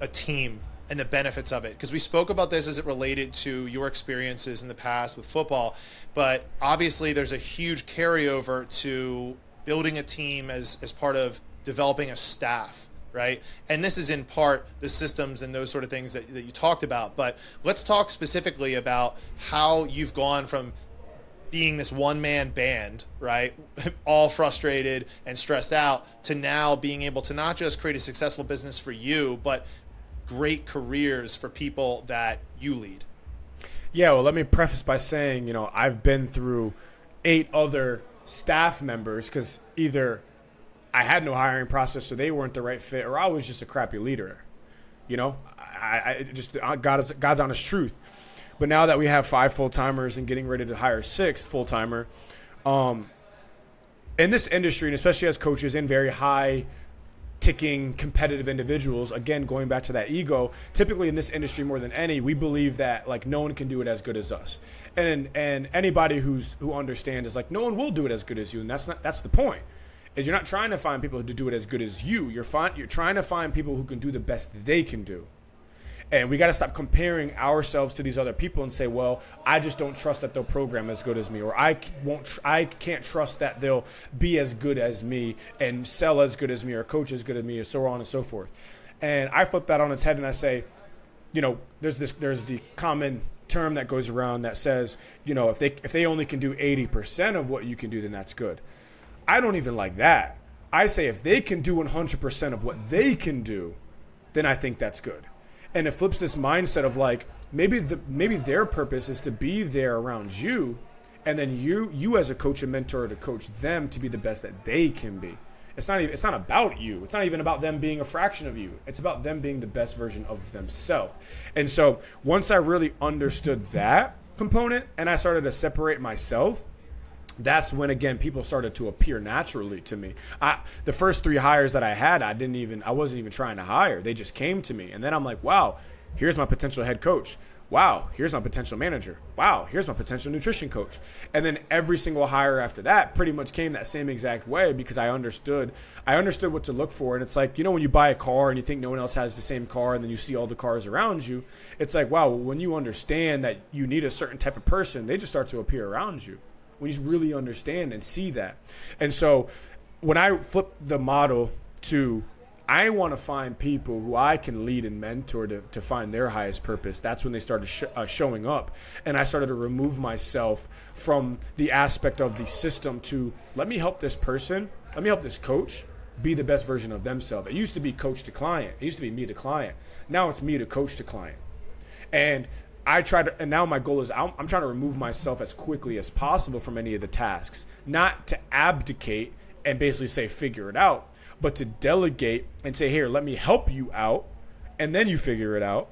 a team and the benefits of it because we spoke about this as it related to your experiences in the past with football but obviously there's a huge carryover to building a team as as part of developing a staff right and this is in part the systems and those sort of things that, that you talked about but let's talk specifically about how you've gone from being this one man band, right? *laughs* All frustrated and stressed out to now being able to not just create a successful business for you, but great careers for people that you lead? Yeah, well, let me preface by saying, you know, I've been through eight other staff members because either I had no hiring process, so they weren't the right fit, or I was just a crappy leader. You know, I, I just uh, God is, God's honest truth. But now that we have five full timers and getting ready to hire sixth full timer, um, in this industry, and especially as coaches in very high ticking competitive individuals again going back to that ego typically in this industry more than any we believe that like no one can do it as good as us. And and anybody who's who understands is like no one will do it as good as you and that's not that's the point is you're not trying to find people to do it as good as you. You're find, you're trying to find people who can do the best they can do and we got to stop comparing ourselves to these other people and say, well, I just don't trust that they'll program as good as me, or I won't, tr- I can't trust that they'll be as good as me and sell as good as me, or coach as good as me, or so on and so forth. And I flip that on its head and I say, you know, there's this, there's the common term that goes around that says, you know, if they if they only can do 80% of what you can do, then that's good. I don't even like that. I say if they can do 100% of what they can do, then I think that's good and it flips this mindset of like maybe the maybe their purpose is to be there around you and then you you as a coach and mentor to coach them to be the best that they can be It's not even it's not about you. It's not even about them being a fraction of you. It's about them being the best version of themselves. And so once I really understood that component and I started to separate myself, that's when again people started to appear naturally to me. I the first three hires that I had, I didn't even I wasn't even trying to hire. They just came to me. And then I'm like, wow, here's my potential head coach. Wow, here's my potential manager. Wow, here's my potential nutrition coach. And then every single hire after that pretty much came that same exact way because I understood I understood what to look for. And it's like, you know, when you buy a car and you think no one else has the same car and then you see all the cars around you, it's like, wow, when you understand that you need a certain type of person, they just start to appear around you when you really understand and see that. And so when I flip the model to I want to find people who I can lead and mentor to, to find their highest purpose. That's when they started sh- uh, showing up. And I started to remove myself from the aspect of the system to let me help this person, let me help this coach be the best version of themselves. It used to be coach to client, it used to be me to client. Now it's me to coach to client. And I try to, and now my goal is I'm, I'm, trying to remove myself as quickly as possible from any of the tasks, not to abdicate and basically say figure it out, but to delegate and say, here, let me help you out, and then you figure it out.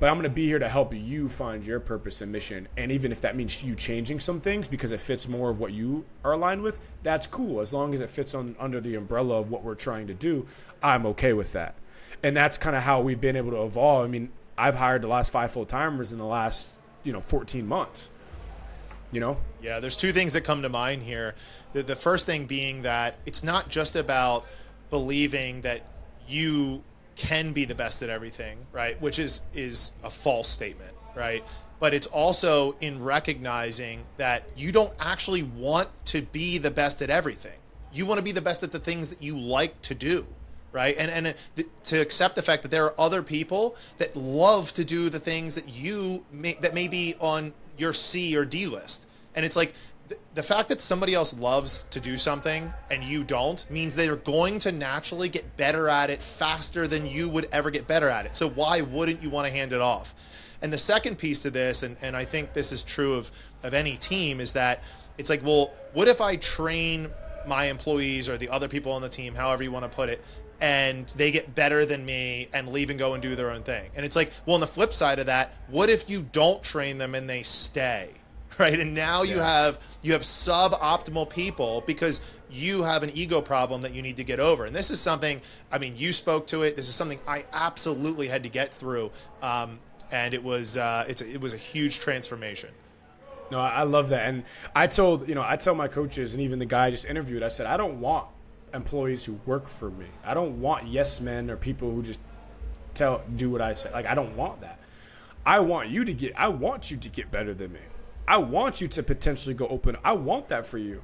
But I'm going to be here to help you find your purpose and mission. And even if that means you changing some things because it fits more of what you are aligned with, that's cool. As long as it fits on under the umbrella of what we're trying to do, I'm okay with that. And that's kind of how we've been able to evolve. I mean, I've hired the last five full timers in the last you know 14 months. You know. Yeah, there's two things that come to mind here. The, the first thing being that it's not just about believing that you can be the best at everything, right? Which is is a false statement, right? But it's also in recognizing that you don't actually want to be the best at everything. You want to be the best at the things that you like to do right? And and th- to accept the fact that there are other people that love to do the things that you may, that may be on your C or D list, and it's like th- the fact that somebody else loves to do something and you don't means they're going to naturally get better at it faster than you would ever get better at it. So why wouldn't you want to hand it off? And the second piece to this, and, and I think this is true of, of any team, is that it's like, well, what if I train my employees or the other people on the team, however you want to put it, and they get better than me and leave and go and do their own thing. And it's like, well, on the flip side of that, what if you don't train them and they stay? *laughs* Right? And now yeah. you have you have suboptimal people because you have an ego problem that you need to get over. And this is something, I mean, you spoke to it. This is something I absolutely had to get through. Um, and it was uh, it's a, it was a huge transformation. No, I love that, and I told you know I tell my coaches and even the guy I just interviewed. I said I don't want employees who work for me. I don't want yes men or people who just tell do what I say. Like I don't want that. I want you to get I want you to get better than me. I want you to potentially go open. I want that for you.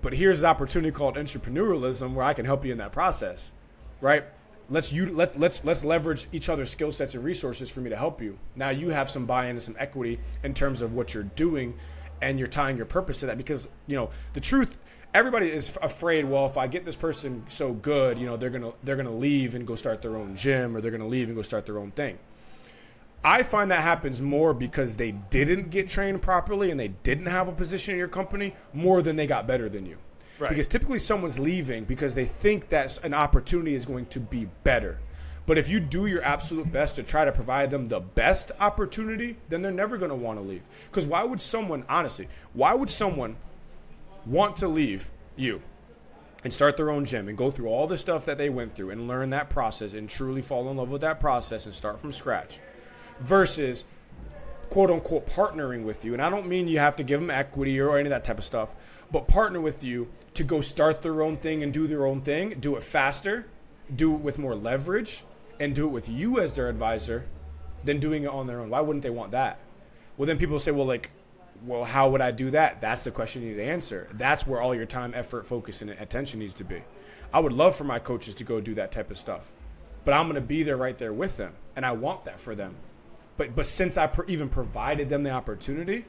But here's an opportunity called entrepreneurialism where I can help you in that process. Right? Let's you let let's let's leverage each other's skill sets and resources for me to help you. Now you have some buy-in and some equity in terms of what you're doing and you're tying your purpose to that because, you know, the truth everybody is afraid. Well, if I get this person so good, you know, they're gonna they're gonna leave and go start their own gym, or they're gonna leave and go start their own thing. I find that happens more because they didn't get trained properly and they didn't have a position in your company more than they got better than you. Right. Because typically someone's leaving because they think that an opportunity is going to be better. But if you do your absolute best to try to provide them the best opportunity, then they're never going to want to leave. Because why would someone, honestly, why would someone want to leave you and start their own gym and go through all the stuff that they went through and learn that process and truly fall in love with that process and start from scratch versus quote unquote partnering with you. And I don't mean you have to give them equity or any of that type of stuff, but partner with you to go start their own thing and do their own thing, do it faster, do it with more leverage, and do it with you as their advisor than doing it on their own. Why wouldn't they want that? Well, then people say, well, like, well, how would I do that? That's the question you need to answer. That's where all your time, effort, focus, and attention needs to be. I would love for my coaches to go do that type of stuff, but I'm going to be there right there with them, and I want that for them. But but since I even provided them the opportunity,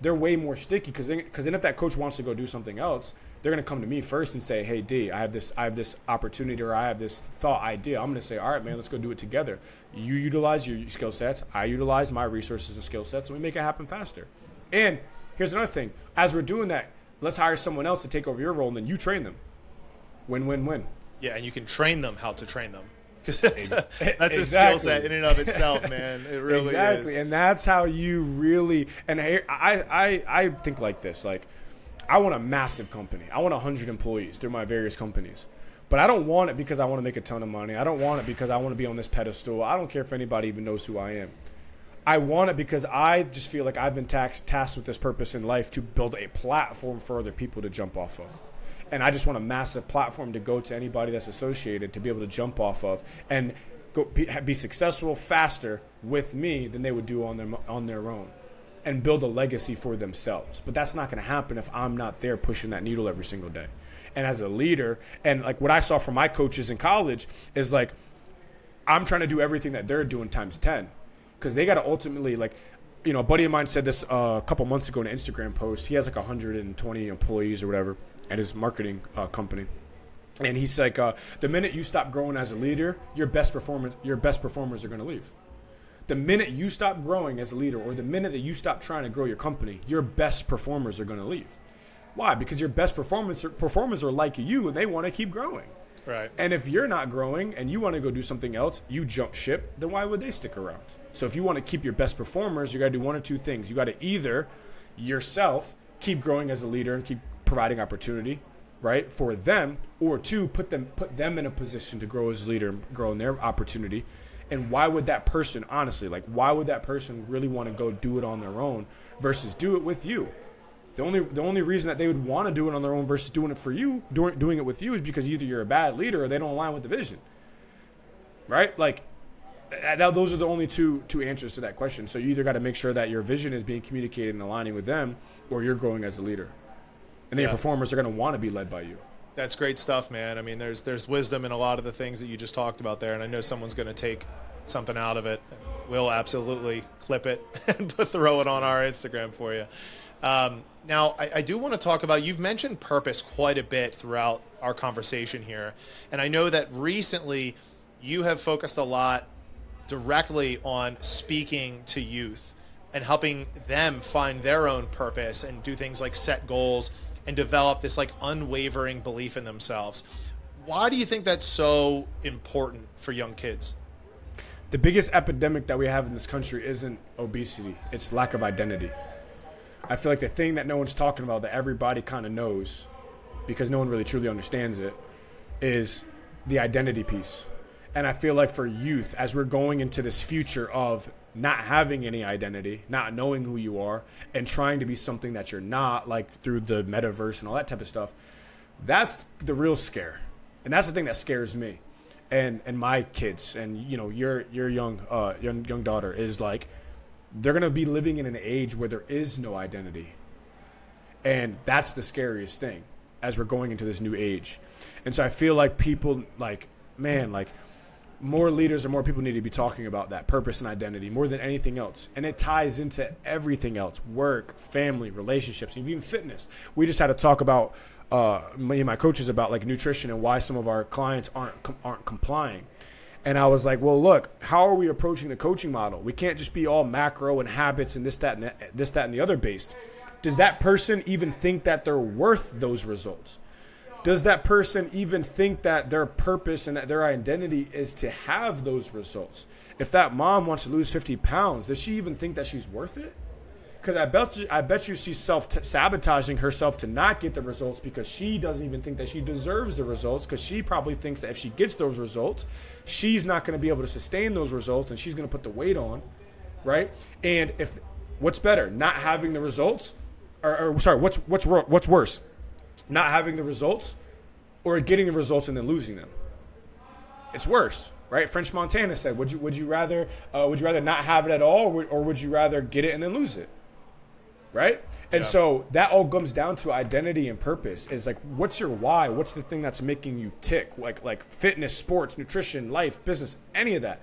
they're way more sticky because because then if that coach wants to go do something else, they're going to come to me first and say, "Hey, D, I have this I have this opportunity or I have this thought idea." I'm going to say, "All right, man, let's go do it together. You utilize your skill sets, I utilize my resources and skill sets, and we make it happen faster." And here's another thing: as we're doing that, let's hire someone else to take over your role, and then you train them. Win, win, win. Yeah, and you can train them how to train them because *laughs* that's a, *laughs* that's Exactly. a skill set in and of itself, *laughs* man. It really exactly, is. and that's how you really. And I, I, I think like this: like, I want a massive company. I want hundred employees through my various companies, but I don't want it because I want to make a ton of money. I don't want it because I want to be on this pedestal. I don't care if anybody even knows who I am. I want it because I just feel like I've been tasked with this purpose in life to build a platform for other people to jump off of. And I just want a massive platform to go to anybody that's associated to be able to jump off of and go be, be successful faster with me than they would do on their on their own and build a legacy for themselves. But that's not going to happen if I'm not there pushing that needle every single day. And as a leader, and like what I saw from my coaches in college is like I'm trying to do everything that they're doing times 10 because they got to ultimately like you know a buddy of mine said this uh, a couple months ago in an instagram post. He has like 120 employees or whatever at his marketing uh, company. And he's like uh, the minute you stop growing as a leader your best performers your best performers are going to leave. The minute you stop growing as a leader or the minute that you stop trying to grow your company your best performers are going to leave. Why? Because your best performance performers are like you and they want to keep growing. Right. and if you're not growing and you want to go do something else, you jump ship, then why would they stick around? So if you want to keep your best performers, you got to do one or two things. You got to either yourself keep growing as a leader and keep providing opportunity, right, for them, or two, put them put them in a position to grow as a leader, and grow in their opportunity. And why would that person, honestly, like why would that person really want to go do it on their own versus do it with you? The only the only reason that they would want to do it on their own versus doing it for you, doing doing it with you, is because either you're a bad leader or they don't align with the vision. Right? Like, th- th- those are the only two two answers to that question. So you either got to make sure that your vision is being communicated and aligning with them, or you're growing as a leader. And Yeah. your performers are going to want to be led by you. That's great stuff, man. I mean, there's there's wisdom in a lot of the things that you just talked about there, and I know someone's going to take something out of it. We'll absolutely clip it *laughs* and throw it on our Instagram for you. Um, now, I, I do want to talk about. You've mentioned purpose quite a bit throughout our conversation here, and I know that recently you have focused a lot directly on speaking to youth and helping them find their own purpose and do things like set goals and develop this like unwavering belief in themselves. Why do you think that's so important for young kids? The biggest epidemic that we have in this country isn't obesity; it's lack of identity. I feel like the thing that no one's talking about that everybody kind of knows, because no one really truly understands it, is the identity piece. And I feel like for youth, as we're going into this future of not having any identity, not knowing who you are, and trying to be something that you're not, like through the metaverse and all that type of stuff, that's the real scare. And that's the thing that scares me. And and my kids and you know your your young uh young young daughter is like they're to be living in an age where there is no identity. And that's the scariest thing as we're going into this new age. And so I feel like people like man like more leaders or more people need to be talking about that purpose and identity more than anything else. And it ties into everything else work, family, relationships, even fitness. We just had to talk about, uh, me and my coaches about like nutrition and why some of our clients aren't, aren't complying. And I was like, well, look, how are we approaching the coaching model? We can't just be all macro and habits and this, that, and that, this, that, and the other based. Does that person even think that they're worth those results? Does that person even think that their purpose and that their identity is to have those results? If that mom wants to lose 50 pounds, does she even think that she's worth it? Because I bet you, I bet you she's self sabotaging herself to not get the results because she doesn't even think that she deserves the results because she probably thinks that if she gets those results, she's not going to be able to sustain those results and she's going to put the weight on, right? And if what's better, not having the results, or, or sorry, what's what's what's worse? Not having the results or getting the results and then losing them. It's worse, right? French Montana said, "Would you would you rather uh, would you rather not have it at all, or would, or would you rather get it and then lose it?" Right? And Yeah. so that all comes down to identity and purpose. Is like, what's your why? What's the thing that's making you tick? Like like fitness, sports, nutrition, life, business, any of that.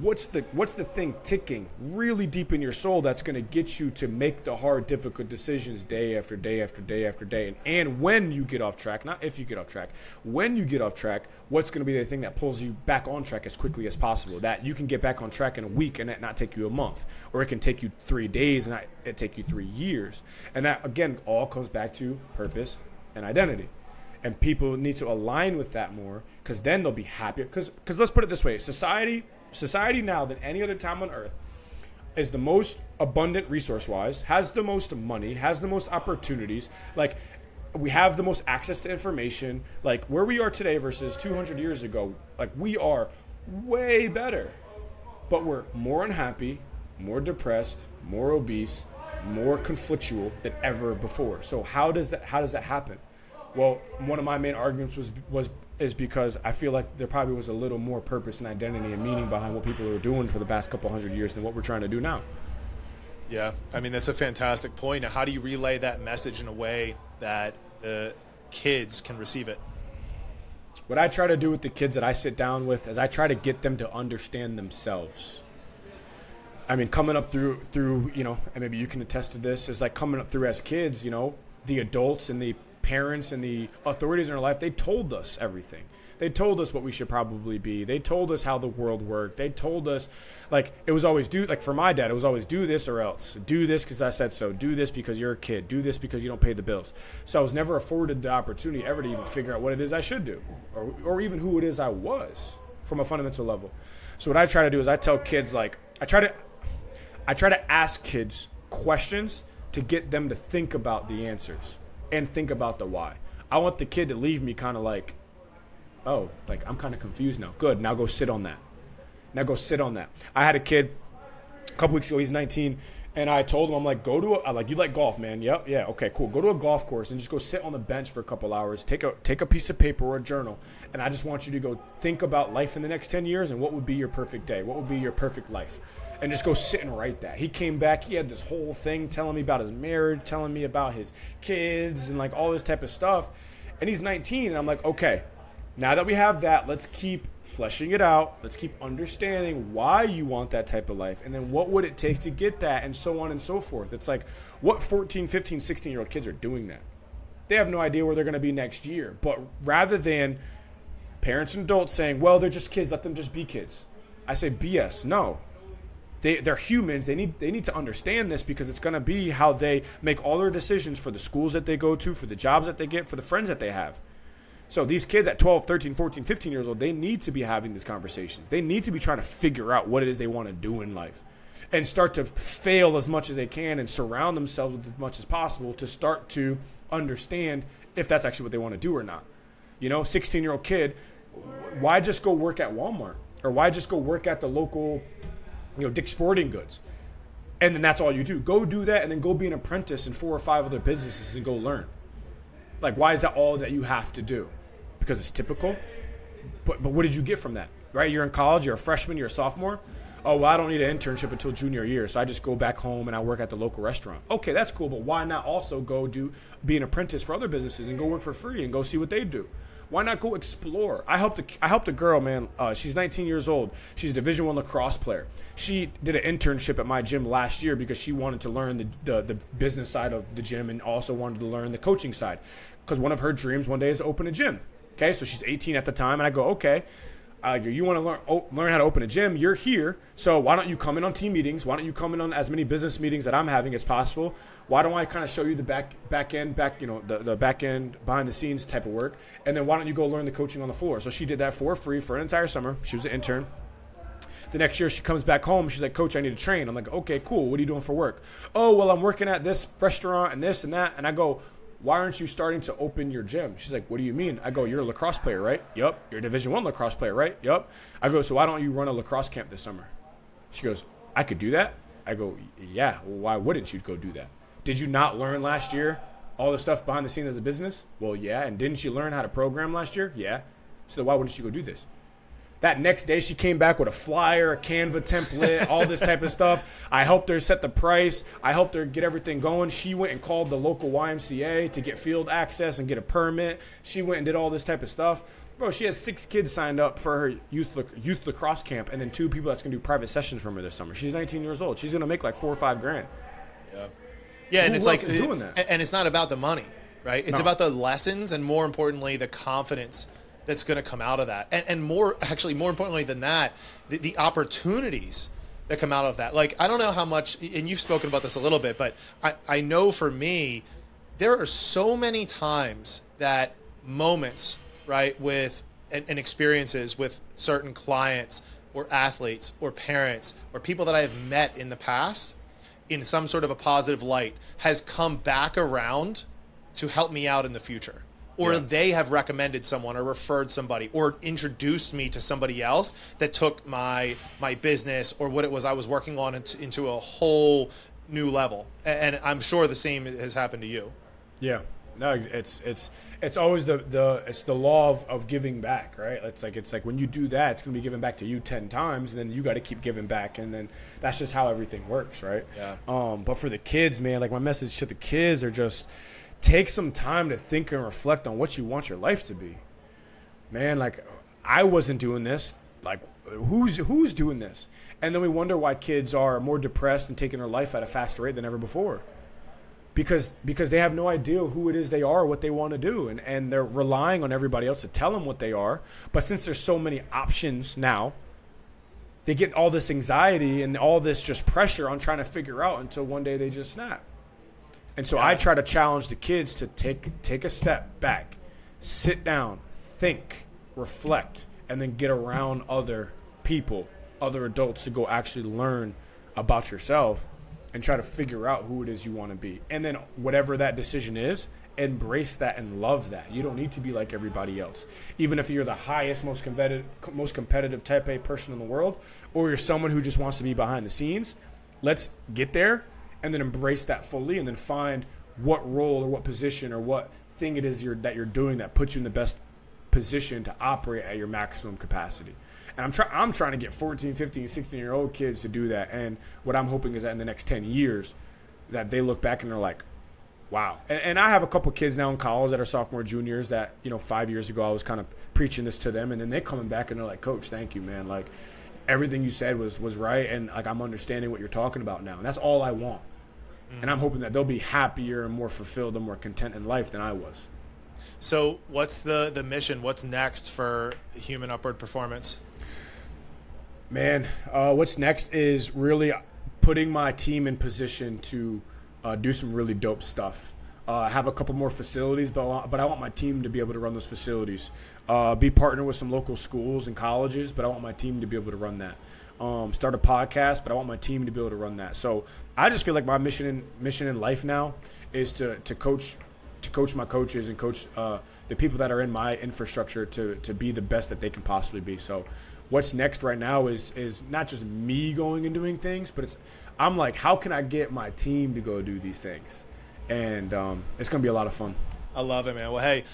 What's the what's the thing ticking really deep in your soul that's going to get you to make the hard, difficult decisions day after day after day after day? And, and when you get off track, not if you get off track, when you get off track, what's going to be the thing that pulls you back on track as quickly as possible? That you can get back on track in a week and it not take you a month, or it can take you three days and it take you three years. And that again all comes back to purpose and identity. and people need to align with that more because then they'll be happier. Because because let's put it this way: society society now than any other time on earth is the most abundant resource wise, has the most money, has the most opportunities. Like we have the most access to information. Like where we are today versus 200 years ago, like we are way better. But we're more unhappy, more depressed, more obese, more conflictual than ever before. So how does that how does that happen? Well, one of my main arguments was was is because I feel like there probably was a little more purpose and identity and meaning behind what people were doing for the past couple hundred years than what we're trying to do now. Yeah, I mean that's a fantastic point. Now, how do you relay that message in a way that the kids can receive it? What I try to do with the kids that I sit down with is I try to get them to understand themselves. I mean, coming up through through you know, and maybe you can attest to this, is like coming up through as kids. You know, the adults and the parents and the authorities in our life, they told us everything. They told us what we should probably be. They told us how the world worked. They told us, like, it was always do, like, for my dad, it was always do this or else. Do this because I said so. Do this because you're a kid. Do this because you don't pay the bills. So I was never afforded the opportunity ever to even figure out what it is I should do or, or even who it is I was from a fundamental level. So what I try to do is I tell kids, like, I try to, I try to ask kids questions to get them to think about the answers and think about the why. I want the kid to leave me kind of like, oh, like I'm kind of confused now. Good. Now go sit on that. Now go sit on that. I had a kid a couple weeks ago. He's 19, and I told him I'm like, go to a like you like golf, man. Yep. Yeah. Okay. Cool. Go to a golf course and just go sit on the bench for a couple hours. Take a take a piece of paper or a journal, and I just want you to go think about life in the next 10 years and what would be your perfect day. What would be your perfect life and just go sit and write that. He came back, he had this whole thing telling me about his marriage, telling me about his kids, and like all this type of stuff. And he's 19, and I'm like, okay, now that we have that, let's keep fleshing it out. Let's keep understanding why you want that type of life, and then what would it take to get that, and so on and so forth. It's like what 14, 15, 16 year old kids are doing that. They have no idea where they're going to be next year. But rather than parents and adults saying, well, they're just kids, let them just be kids. I say, BS. No, they, they're humans. They need they need to understand this because it's going to be how they make all their decisions for the schools that they go to, for the jobs that they get, for the friends that they have. So these kids at 12, 13, 14, 15 years old, they need to be having these conversations. They need to be trying to figure out what it is they want to do in life and start to fail as much as they can and surround themselves with as much as possible to start to understand if that's actually what they want to do or not. You know, 16 year old kid, why just go work at Walmart? Or why just go work at the local you know, Dick Sporting Goods. And then that's all you do. Go do that and then go be an apprentice in four or five other businesses and go learn. Like, why is that all that you have to do? Because it's typical. But, but what did you get from that? Right? You're in college, you're a freshman, you're a sophomore. Oh, well, I don't need an internship until junior year, so I just go back home and I work at the local restaurant. Okay, that's cool, but why not also go do be an apprentice for other businesses and go work for free and go see what they do? Why not go explore? I helped a, I helped a girl, man. Uh, she's 19 years old. She's a Division One lacrosse player. She did an internship at my gym last year because she wanted to learn the, the, the business side of the gym and also wanted to learn the coaching side. Because one of her dreams one day is to open a gym. Okay, so she's 18 at the time, and I go, okay, uh, you want to learn oh, learn how to open a gym, you're here. So why don't you come in on team meetings? Why don't you come in on as many business meetings that I'm having as possible? Why don't I kind of show you the back back end, back you know the, the back end behind the scenes type of work? And then why don't you go learn the coaching on the floor? So she did that for free for an entire summer. She was an intern. The next year she comes back home. She's like, Coach, I need to train. I'm like, okay, cool. What are you doing for work? Oh, well, I'm working at this restaurant and this and that. And I go, why aren't you starting to open your gym? She's like, what do you mean? I go, you're a lacrosse player, right? Yep. You're a Division One lacrosse player, right? Yep. I go, so why don't you run a lacrosse camp this summer? She goes, I could do that. I go, yeah. Well, why wouldn't you go do that? Did you not learn last year all the stuff behind the scenes as a business? Well, yeah. And didn't you learn how to program last year? Yeah. So why wouldn't you go do this? That next day, she came back with a flyer, a Canva template, *laughs* all this type of stuff. I helped her set the price. I helped her get everything going. She went and called the local YMCA to get field access and get a permit. She went and did all this type of stuff. Bro, she has six kids signed up for her youth youth lacrosse camp, and then two people that's gonna do private sessions from her this summer. She's 19 years old. She's gonna make like four or five grand. Yeah, yeah, and Who it's like doing that. And it's not about the money, right? It's no. about the lessons, and more importantly, the confidence that's going to come out of that. And, and, more, actually, more importantly than that, the, the, opportunities that come out of that. Like, I don't know how much, and you've spoken about this a little bit, but I, I know for me, there are so many times that moments, right, with and, and experiences with certain clients or athletes or parents or people that I have met in the past in some sort of a positive light has come back around to help me out in the future or Yeah. they have recommended someone or referred somebody or introduced me to somebody else that took my my business or what it was I was working on into, into a whole new level and I'm sure the same has happened to you Yeah. No, it's- it's it's always the the it's the law of, of giving back, right? It's like it's like when you do that, it's gonna be given back to you ten times, and then you got to keep giving back, and then that's just how everything works, right? Yeah. Um, but for the kids, man, like my message to the kids are just take some time to think and reflect on what you want your life to be. Man, like I wasn't doing this. Like who's who's doing this? And then we wonder why kids are more depressed and taking their life at a faster rate than ever before because because they have no idea who it is they are, what they want to do, and and they're relying on everybody else to tell them what they are. But since there's so many options now, they get all this anxiety and all this just pressure on trying to figure out until one day they just snap. And so I try to challenge the kids to take take a step back, sit down, think, reflect, and then get around other people, other adults to go actually learn about yourself and try to figure out who it is you want to be. And then whatever that decision is, embrace that and love that. You don't need to be like everybody else. Even if you're the highest, most competitive, most competitive type A person in the world, or you're someone who just wants to be behind the scenes, let's get there and then embrace that fully and then find what role or what position or what thing it is you're, that you're doing that puts you in the best position to operate at your maximum capacity. And I'm trying I'm trying to get 14, 15, 16 year old kids to do that. And what I'm hoping is that in the next 10 years that they look back and they're like, wow. And, and I have a couple kids now in college that are sophomore juniors that, you know, 5 years ago I was kind of preaching this to them and then they're coming back and they're like, "Coach, thank you, man. Like everything you said was was right and like I'm understanding what you're talking about now." And that's all I want. And I'm hoping that they'll be happier and more fulfilled and more content in life than I was. so what's the the mission what's next for human upward performance Man, uh, what's next is really putting my team in position to uh, do some really dope stuff. Uh, have a couple more facilities, but I want, but I want my team to be able to run those facilities. Uh, be partnered with some local schools and colleges, but I want my team to be able to run that. Um, start a podcast, but I want my team to be able to run that. So I just feel like my mission in mission in life now is to to coach to coach my coaches and coach uh, the people that are in my infrastructure to to be the best that they can possibly be. So what's next right now is is not just me going and doing things, but it's I'm like, how can I get my team to go do these things? And um, it's gonna be a lot of fun. I love it, man. Well, hey,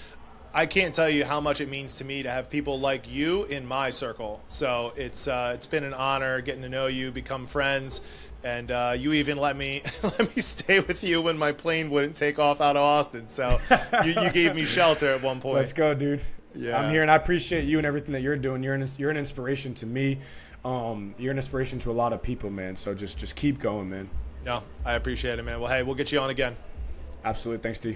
I can't tell you how much it means to me to have people like you in my circle. So it's uh, it's been an honor getting to know you, become friends, and uh, you even let me *laughs* let me stay with you when my plane wouldn't take off out of Austin. So you, you gave me shelter at one point. Let's go, dude. Yeah. I'm here, and I appreciate you and everything that you're doing. You're an, you're an inspiration to me. Um, you're an inspiration to a lot of people, man. So just just keep going, man. No, I appreciate it, man. Well, hey, we'll get you on again. Absolutely. Thanks, D.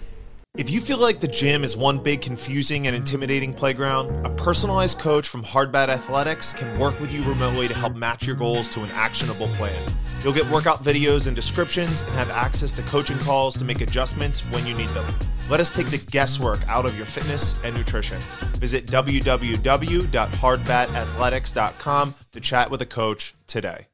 If you feel like the gym is one big confusing and intimidating playground, a personalized coach from Hardbat Athletics can work with you remotely to help match your goals to an actionable plan. You'll get workout videos and descriptions and have access to coaching calls to make adjustments when you need them. Let us take the guesswork out of your fitness and nutrition. Visit www.hardbatathletics.com to chat with a coach today.